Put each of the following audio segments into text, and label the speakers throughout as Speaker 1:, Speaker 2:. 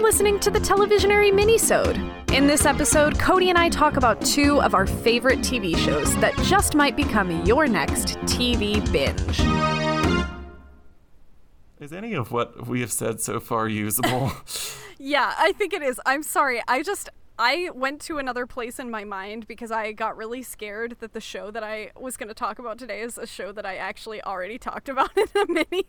Speaker 1: for listening to the Televisionary Minisode. In this episode, Cody and I talk about two of our favorite TV shows that just might become your next TV binge.
Speaker 2: Is any of what we have said so far usable?
Speaker 3: Yeah, I think it is. I'm sorry. I just I went to another place in my mind because I got really scared that the show that I was going to talk about today is a show that I actually already talked about in a mini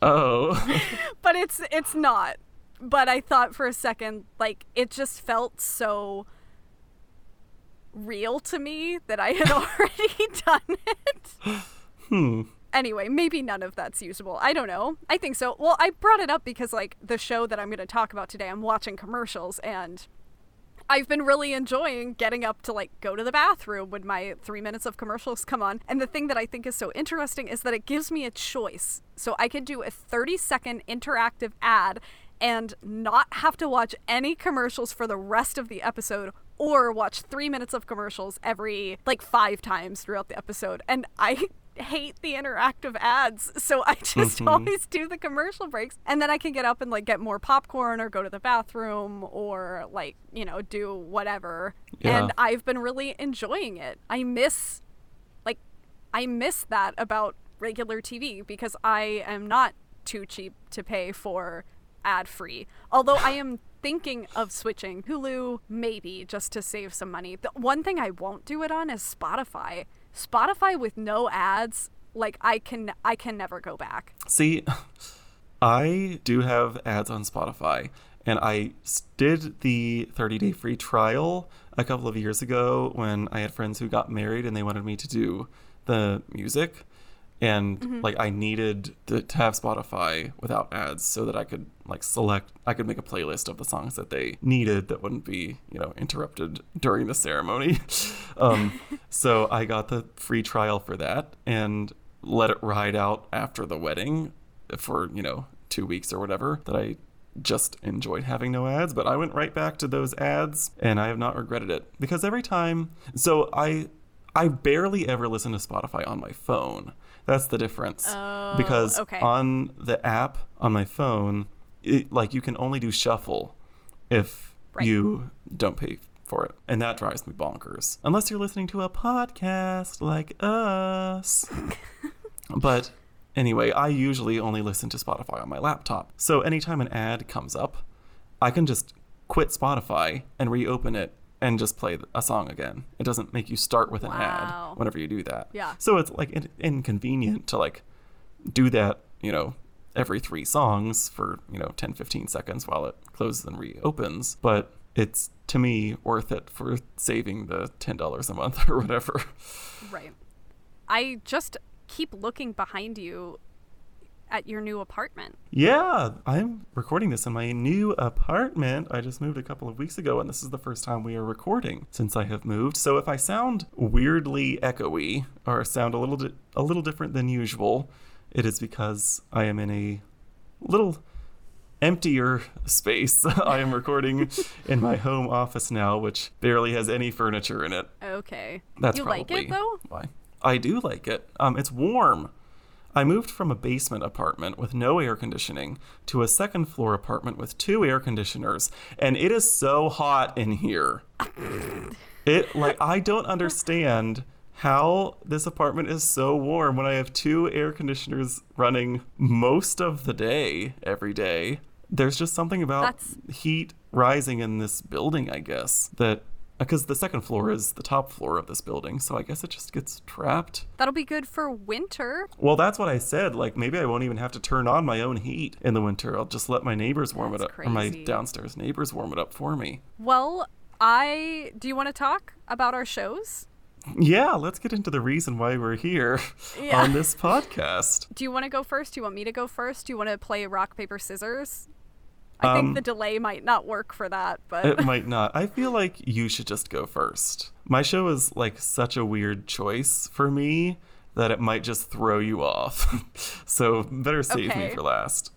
Speaker 2: oh.
Speaker 3: but it's it's not. But I thought for a second like it just felt so real to me that I had already done it.
Speaker 2: Hmm
Speaker 3: anyway, maybe none of that's usable. I don't know. I think so. Well, I brought it up because like the show that I'm going to talk about today, I'm watching commercials and I've been really enjoying getting up to like go to the bathroom when my 3 minutes of commercials come on. And the thing that I think is so interesting is that it gives me a choice. So I could do a 30 second interactive ad and not have to watch any commercials for the rest of the episode or watch 3 minutes of commercials every like 5 times throughout the episode. And I hate the interactive ads. So I just mm-hmm. always do the commercial breaks and then I can get up and like get more popcorn or go to the bathroom or like, you know, do whatever. Yeah. And I've been really enjoying it. I miss like I miss that about regular TV because I am not too cheap to pay for ad free. Although I am thinking of switching Hulu maybe just to save some money. The one thing I won't do it on is Spotify Spotify with no ads, like I can I can never go back.
Speaker 2: See, I do have ads on Spotify and I did the 30 day free trial a couple of years ago when I had friends who got married and they wanted me to do the music and mm-hmm. like I needed to, to, have Spotify without ads so that I could like select I could make a playlist of the songs that they needed that wouldn't be you know interrupted during the ceremony. um, so I got the free trial for that and let it ride out after the wedding for you know two weeks or whatever that I just enjoyed having no ads, but I went right back to those ads and I have not regretted it because every time so I I barely ever listen to Spotify on my phone. That's the difference.
Speaker 3: Oh,
Speaker 2: because
Speaker 3: okay.
Speaker 2: on the app on my phone, it, like you can only do shuffle if right. you don't pay for it. And that drives me bonkers. Unless you're listening to a podcast like us. but anyway, I usually only listen to Spotify on my laptop. So anytime an ad comes up, I can just quit Spotify and reopen it and just play a song again. It doesn't make you start with an
Speaker 3: wow.
Speaker 2: ad whenever you do that.
Speaker 3: Yeah.
Speaker 2: So it's like in- inconvenient to like do that, you know, every three songs for, you know, 10, 15 seconds while it closes and reopens. But it's to me worth it for saving the $10 a month or whatever.
Speaker 3: Right. I just keep looking behind you at your new apartment.
Speaker 2: Yeah, I'm recording this in my new apartment. I just moved a couple of weeks ago, and this is the first time we are recording since I have moved. So if I sound weirdly echoey or sound a little di- a little different than usual, it is because I am in a little emptier space. I am recording in my home office now, which barely has any furniture in it.
Speaker 3: Okay.
Speaker 2: That's
Speaker 3: you
Speaker 2: probably
Speaker 3: like it though?
Speaker 2: Why? I do like it. Um, it's warm. I moved from a basement apartment with no air conditioning to a second floor apartment with two air conditioners, and it is so hot in here. it like I don't understand how this apartment is so warm when I have two air conditioners running most of the day every day. There's just something about
Speaker 3: That's...
Speaker 2: heat rising in this building, I guess, that because the second floor is the top floor of this building, so I guess it just gets trapped.
Speaker 3: That'll be good for winter.
Speaker 2: Well, that's what I said. Like maybe I won't even have to turn on my own heat in the winter. I'll just let my neighbors warm
Speaker 3: that's
Speaker 2: it up,
Speaker 3: crazy.
Speaker 2: or my downstairs neighbors warm it up for me.
Speaker 3: Well, I do you want to talk about our shows?
Speaker 2: Yeah, let's get into the reason why we're here yeah. on this podcast.
Speaker 3: Do you want to go first? Do you want me to go first? Do you want to play rock paper scissors? I think um, the delay might not work for that, but
Speaker 2: it might not. I feel like you should just go first. My show is like such a weird choice for me that it might just throw you off. so better save okay. me for last.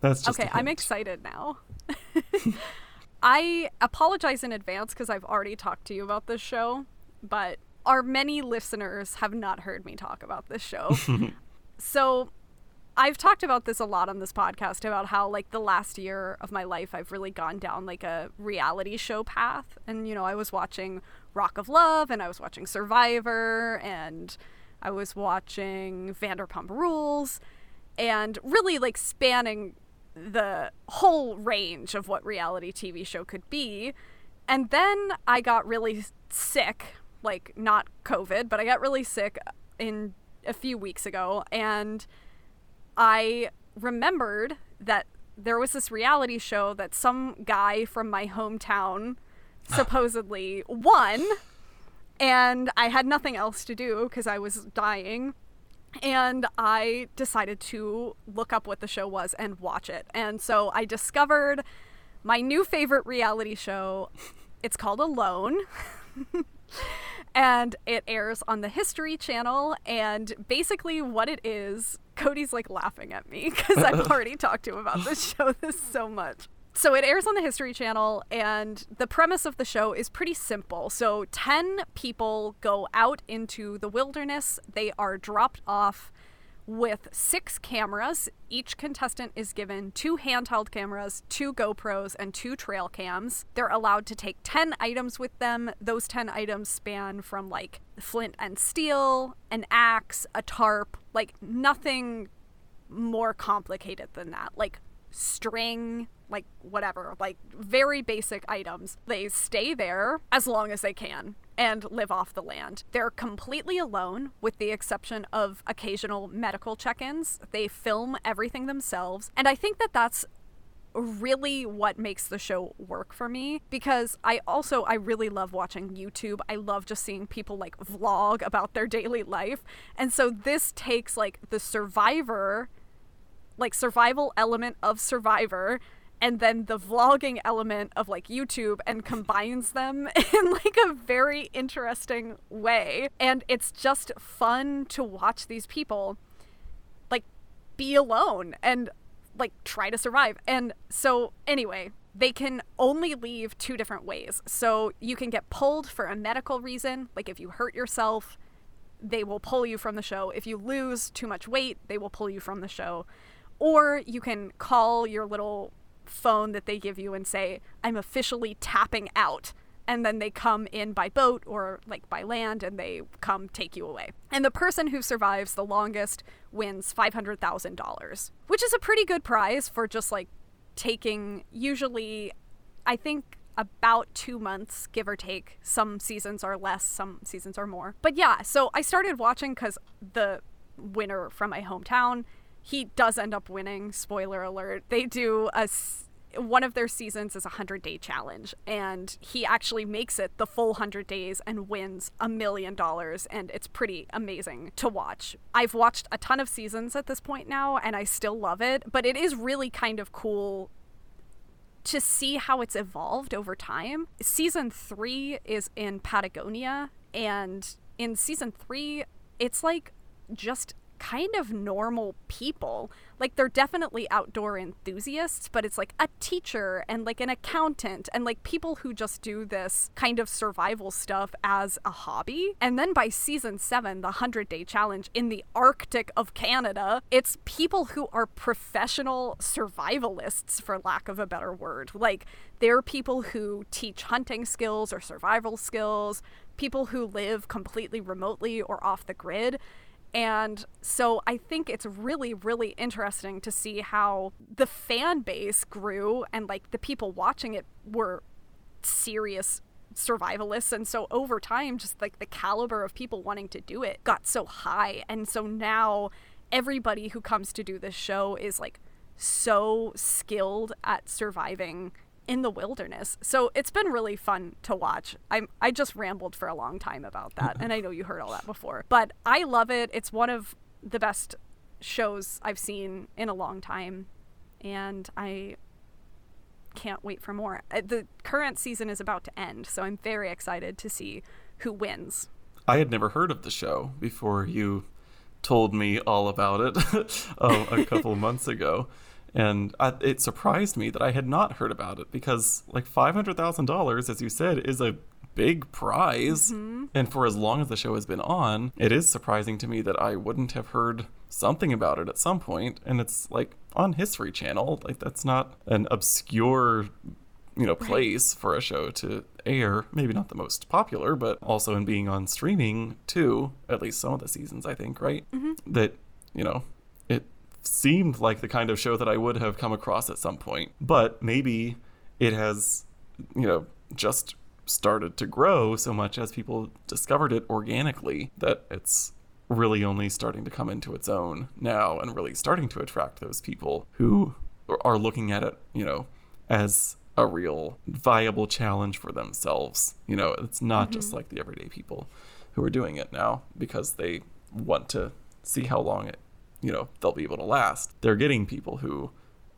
Speaker 2: That's just
Speaker 3: okay. I'm excited now. I apologize in advance because I've already talked to you about this show, but our many listeners have not heard me talk about this show. so I've talked about this a lot on this podcast about how like the last year of my life I've really gone down like a reality show path and you know I was watching Rock of Love and I was watching Survivor and I was watching Vanderpump Rules and really like spanning the whole range of what reality TV show could be. And then I got really sick, like not COVID, but I got really sick in a few weeks ago and I remembered that there was this reality show that some guy from my hometown ah. supposedly won and I had nothing else to do because I was dying and I decided to look up what the show was and watch it. And so I discovered my new favorite reality show. It's called Alone. and it airs on the History Channel. And basically, what it is, Cody's like laughing at me because I've already talked to him about this show this so much. So it airs on the History Channel, and the premise of the show is pretty simple. So, 10 people go out into the wilderness. They are dropped off with six cameras. Each contestant is given two handheld cameras, two GoPros, and two trail cams. They're allowed to take 10 items with them. Those 10 items span from like flint and steel, an axe, a tarp, like nothing more complicated than that. Like string, like whatever, like very basic items. They stay there as long as they can and live off the land. They're completely alone, with the exception of occasional medical check ins. They film everything themselves. And I think that that's really what makes the show work for me because I also I really love watching YouTube. I love just seeing people like vlog about their daily life. And so this takes like the survivor like survival element of survivor and then the vlogging element of like YouTube and combines them in like a very interesting way. And it's just fun to watch these people like be alone and like try to survive. And so, anyway, they can only leave two different ways. So, you can get pulled for a medical reason, like if you hurt yourself, they will pull you from the show. If you lose too much weight, they will pull you from the show. Or you can call your little phone that they give you and say, I'm officially tapping out. And then they come in by boat or like by land and they come take you away. And the person who survives the longest wins $500,000, which is a pretty good prize for just like taking usually, I think, about two months, give or take. Some seasons are less, some seasons are more. But yeah, so I started watching because the winner from my hometown he does end up winning. Spoiler alert. They do a one of their seasons is a 100 day challenge and he actually makes it the full 100 days and wins a million dollars and it's pretty amazing to watch i've watched a ton of seasons at this point now and i still love it but it is really kind of cool to see how it's evolved over time season three is in patagonia and in season three it's like just kind of normal people. Like they're definitely outdoor enthusiasts, but it's like a teacher and like an accountant and like people who just do this kind of survival stuff as a hobby. And then by season 7, the 100 day challenge in the Arctic of Canada, it's people who are professional survivalists for lack of a better word. Like they're people who teach hunting skills or survival skills, people who live completely remotely or off the grid and so I think it's really, really interesting to see how the fan base grew and like the people watching it were serious survivalists. And so over time, just like the caliber of people wanting to do it got so high. And so now everybody who comes to do this show is like so skilled at surviving in the wilderness. So it's been really fun to watch. I'm I just rambled for a long time about that and I know you heard all that before. But I love it. It's one of the best shows I've seen in a long time and I can't wait for more. Uh, the current season is about to end, so I'm very excited to see who wins.
Speaker 2: I had never heard of the show before you told me all about it a couple months ago and I, it surprised me that I had not heard about it because like five hundred thousand dollars, as you said, is a big prize, mm-hmm. and for as long as the show has been on, it is surprising to me that I wouldn't have heard something about it at some point. and it's like on history channel. Like that's not an obscure you know place for a show to air. Maybe not the most popular but also in being on streaming too. At least some of the seasons i think right? That you know seemed like the kind of show that i would have come across at some point but maybe it has you know just started to grow so much as people discovered it organically that it's really only starting to come into its own now and really starting to attract those people who are looking at it, you know, as a real viable challenge for themselves. You know, it's not just mm-hmm. like the everyday people who are doing it now because they want to see how long it, you know, they'll be able to last. They're getting people who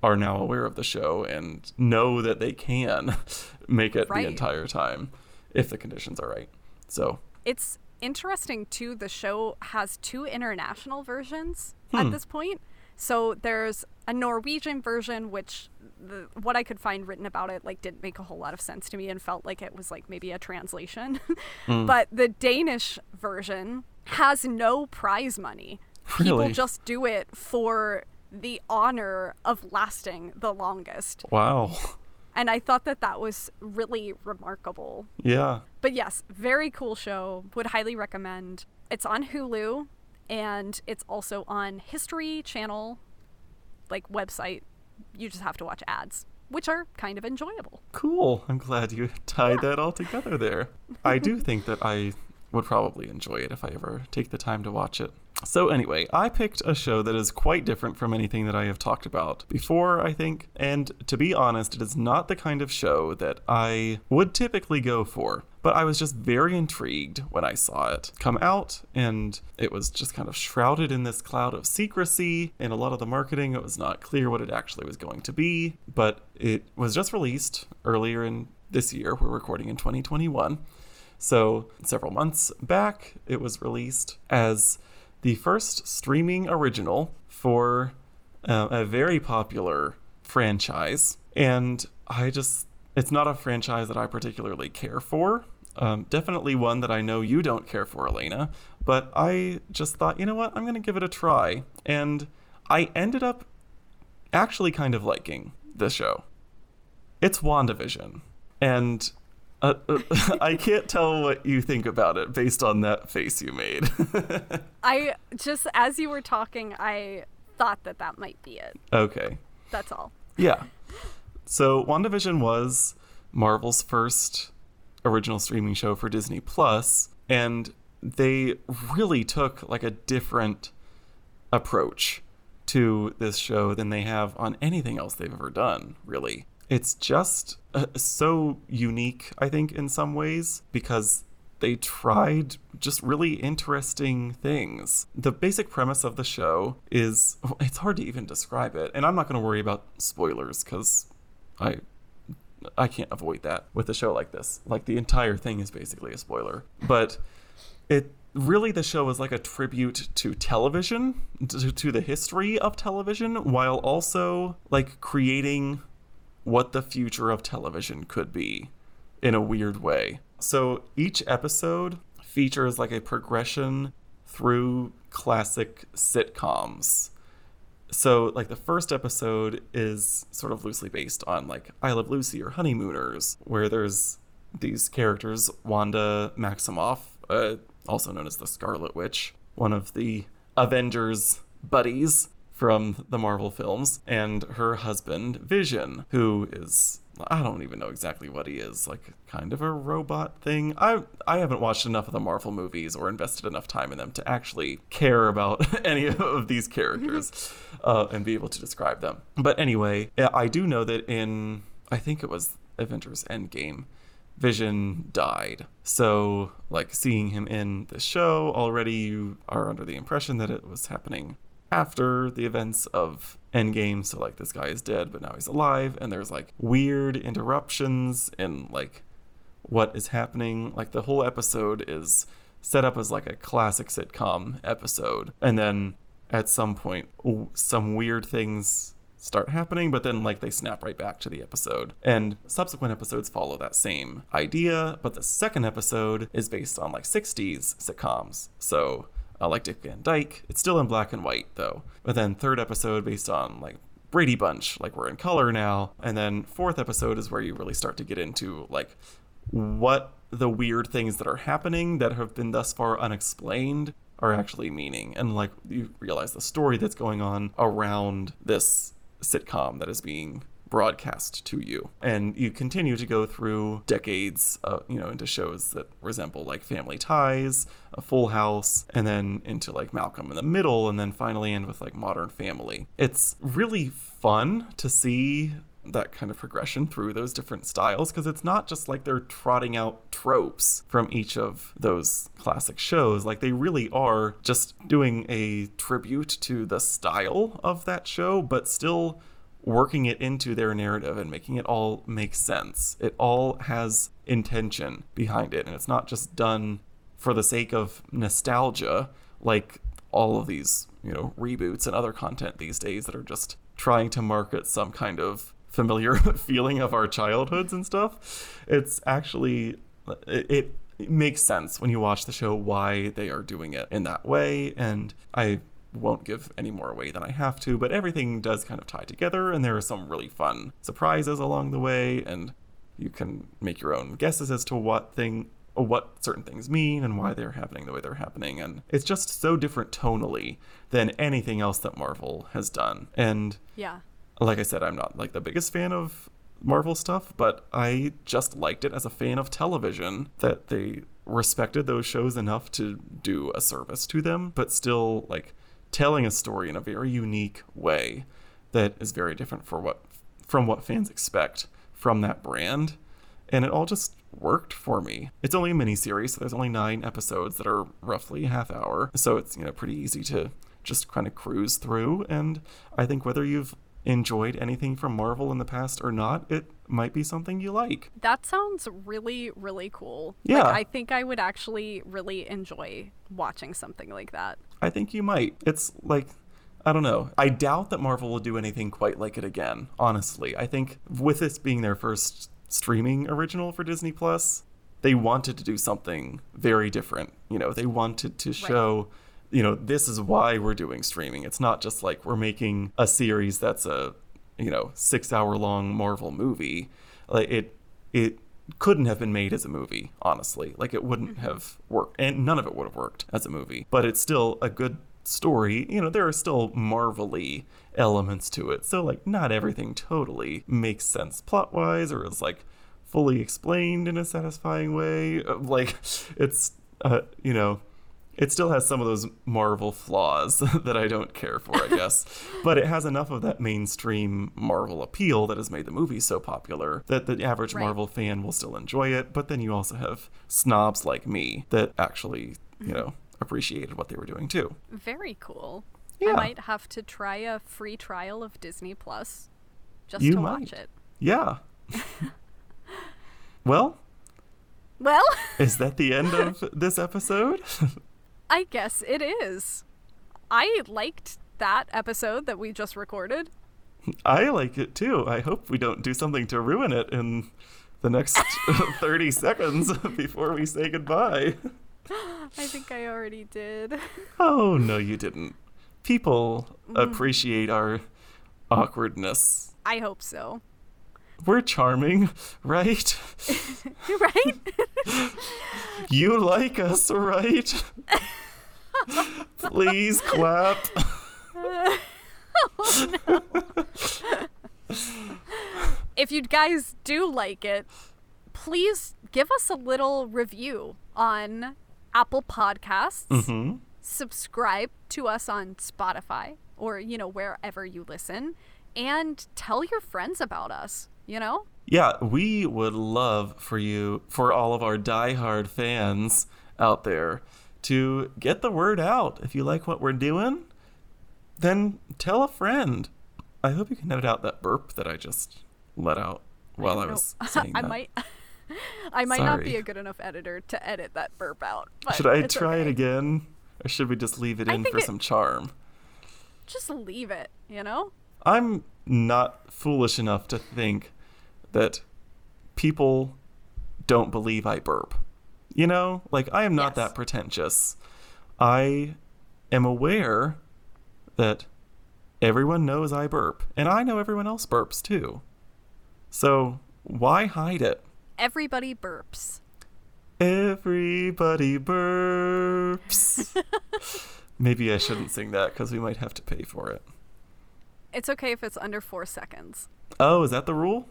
Speaker 2: are now aware of the show and know that they can make it
Speaker 3: Right.
Speaker 2: the entire time if the conditions are right. So,
Speaker 3: It's interesting too. The show has two international versions
Speaker 2: Hmm.
Speaker 3: at this point. So there's a Norwegian version, which the, what I could find written about it like didn't make a whole lot of sense to me and felt like it was like maybe a translation.
Speaker 2: Hmm.
Speaker 3: but the Danish version has no prize money. People
Speaker 2: Really?
Speaker 3: just do it for the honor of lasting the longest.
Speaker 2: wow.
Speaker 3: And I thought that that was really remarkable.
Speaker 2: Yeah.
Speaker 3: But yes, very cool show. Would highly recommend. It's on Hulu and it's also on History Channel like website. You just have to watch ads, which are kind of enjoyable.
Speaker 2: Cool. I'm glad you tied that all together there. I do think that I would probably enjoy it if I ever take the time to watch it. So, anyway, I picked a show that is quite different from anything that I have talked about before, I think. And to be honest, it is not the kind of show that I would typically go for. But I was just very intrigued when I saw it come out, and it was just kind of shrouded in this cloud of secrecy. In a lot of the marketing, it was not clear what it actually was going to be. But it was just released earlier in this year. We're recording in 2021. So, several months back, it was released as the first streaming original for uh, a very popular franchise. And I just, it's not a franchise that I particularly care for. Um, definitely one that I know you don't care for, Elena. But I just thought, you know what, I'm going to give it a try. And I ended up actually kind of liking the show. It's WandaVision. And uh, uh, I can't tell what you think about it based on that face you made.
Speaker 3: I just, as you were talking, I thought that that might be it.
Speaker 2: okay.
Speaker 3: That's all.
Speaker 2: Yeah. So WandaVision was Marvel's first original streaming show for Disney Plus, and they really took like a different approach to this show than they have on anything else they've ever done, really. It's just uh, so unique, I think, in some ways, because they tried just really interesting things. The basic premise of the show is it's hard to even describe it, and I'm not going to worry about spoilers because I I can't avoid that with a show like this. Like the entire thing is basically a spoiler. But it really the show is like a tribute to television, to, to the history of television, while also like creating what the future of television could be in a weird way. So each episode features like a progression through classic sitcoms. So, like, the first episode is sort of loosely based on, like, I Love Lucy or Honeymooners, where there's these characters Wanda Maximoff, uh, also known as the Scarlet Witch, one of the Avengers buddies from the Marvel films, and her husband Vision, who is I don't even know exactly what he is, like kind of a robot thing. I I haven't watched enough of the Marvel movies or invested enough time in them to actually care about any of these characters uh, and be able to describe them. But anyway, I do know that in I think it was Avengers Endgame, Vision died. So, like, seeing him in the show, already you are under the impression that it was happening after the events of Endgame. So, like, this guy is dead, but now he's alive. And there's, like, weird interruptions in, like, what is happening. Like, the whole episode is set up as, like, a classic sitcom episode. And then at some point, some weird things start happening, but then like they snap right back to the episode. And subsequent episodes follow that same idea, but the second episode is based on like 60s sitcoms. So like Dick Van Dyke. It's still in black and white though. But then third episode based on like Brady Bunch, like we're in color now. And then fourth episode is where you really start to get into like what the weird things that are happening that have been thus far unexplained are actually meaning. And like you realize the story that's going on around this sitcom that is being broadcast to you. And you continue to go through decades, uh, you know, into shows that resemble like Family Ties, A Full House, and then into like Malcolm in the Middle, and then finally end with like Modern Family. It's really fun to see that kind of progression through those different styles because it's not just like they're trotting out tropes from each of those classic shows like they really are just doing a tribute to the style of that show but still working it into their narrative and making it all make sense. It all has intention behind it, and it's not just done for the sake of nostalgia, like all of these, you know, reboots and other content these days that are just trying to market some kind of familiar feeling of our childhoods and stuff. It's actually it, it makes sense when you watch the show why they are doing it in that way and I won't give any more away than I have to, but everything does kind of tie together, and there are some really fun surprises along the way, and you can make your own guesses as to what thing what certain things mean and why they're happening the way they're happening and it's just so different tonally than anything else that Marvel has done. And
Speaker 3: yeah.
Speaker 2: Like I said, I'm not like the biggest fan of Marvel stuff, but I just liked it as a fan of television that they respected those shows enough to do a service to them, but still like telling a story in a very unique way that is very different for what from what fans expect from that brand. And it all just worked for me. It's only a mini series, so there's only nine episodes that are roughly half hour. So it's, you know, pretty easy to just kind of cruise through. And I think whether you've enjoyed anything from Marvel in the past or not, it might be something you like.
Speaker 3: That sounds really, really cool.
Speaker 2: Yeah.
Speaker 3: Like, I think I would actually really enjoy watching something like that.
Speaker 2: I think you might. It's like I don't know. I doubt that Marvel will do anything quite like it again, honestly. I think with this being their first streaming original for Disney Plus, they wanted to do something very different. You know, they wanted to show right you know, this is why we're doing streaming. It's not just like we're making a series that's a, you know, six hour long Marvel movie. Like it, it couldn't have been made as a movie, honestly. Like it wouldn't mm-hmm. have worked, and none of it would have worked as a movie. But it's still a good story. You know, there are still marvelly elements to it. So like, not everything totally makes sense plot wise, or is like fully explained in a satisfying way. Uh, like, it's uh, you know it still has some of those Marvel flaws that I don't care for, I guess. but it has enough of that mainstream Marvel appeal that has made the movie so popular that the average right. Marvel fan will still enjoy it. But then you also have snobs like me that actually, you mm-hmm. know, appreciated what they were doing too.
Speaker 3: Very cool. Yeah. I might have to try a free trial of Disney Plus just
Speaker 2: you
Speaker 3: to
Speaker 2: might.
Speaker 3: watch it.
Speaker 2: Yeah. well,
Speaker 3: well,
Speaker 2: is that the end of this episode?
Speaker 3: I guess it is. I liked that episode that we just recorded.
Speaker 2: I like it too. I hope we don't do something to ruin it in the next 30 seconds before we say goodbye.
Speaker 3: I think I already did.
Speaker 2: Oh, no, you didn't. People mm. appreciate our awkwardness.
Speaker 3: I hope so.
Speaker 2: We're charming, right?
Speaker 3: You right?
Speaker 2: you like us, right? Please clap. oh,
Speaker 3: no. if you guys do like it, please give us a little review on Apple Podcasts.
Speaker 2: Mm-hmm.
Speaker 3: Subscribe to us on Spotify or, you know, wherever you listen. And tell your friends about us, you know?
Speaker 2: Yeah, we would love for you, for all of our diehard fans out there, to get the word out. If you like what we're doing, then tell a friend. I hope you can edit out that burp that I just let out while I, I was saying that.
Speaker 3: I might. I might Sorry. not be a good enough editor to edit that burp out.
Speaker 2: should I try okay. it again, or should we just leave it in for it, some charm?
Speaker 3: Just leave it. You know.
Speaker 2: I'm not foolish enough to think that people don't believe I burp. You know, like I am not yes. that pretentious. I am aware that everyone knows I burp, and I know everyone else burps too. So why hide it?
Speaker 3: Everybody burps.
Speaker 2: Everybody burps. Maybe I shouldn't sing that because we might have to pay for it.
Speaker 3: It's okay if it's under four seconds.
Speaker 2: Oh, is that the rule?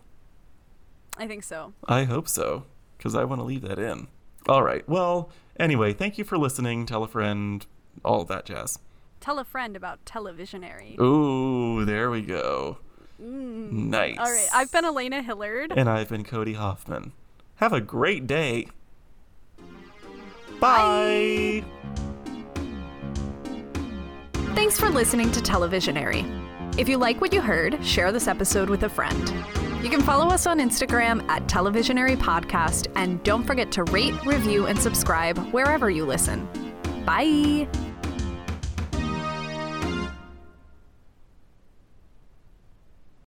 Speaker 3: I think so.
Speaker 2: I hope so, because I want to leave that in. All right. Well, anyway, thank you for listening. Tell a friend, all that jazz.
Speaker 3: Tell a friend about Televisionary.
Speaker 2: Ooh, there we go. Mm. Nice.
Speaker 3: All right. I've been Elena Hillard.
Speaker 2: And I've been Cody Hoffman. Have a great day. Bye.
Speaker 1: Thanks for listening to Televisionary. If you like what you heard, share this episode with a friend. You can follow us on Instagram at Televisionary Podcast, and don't forget to rate, review, and subscribe wherever you listen. Bye.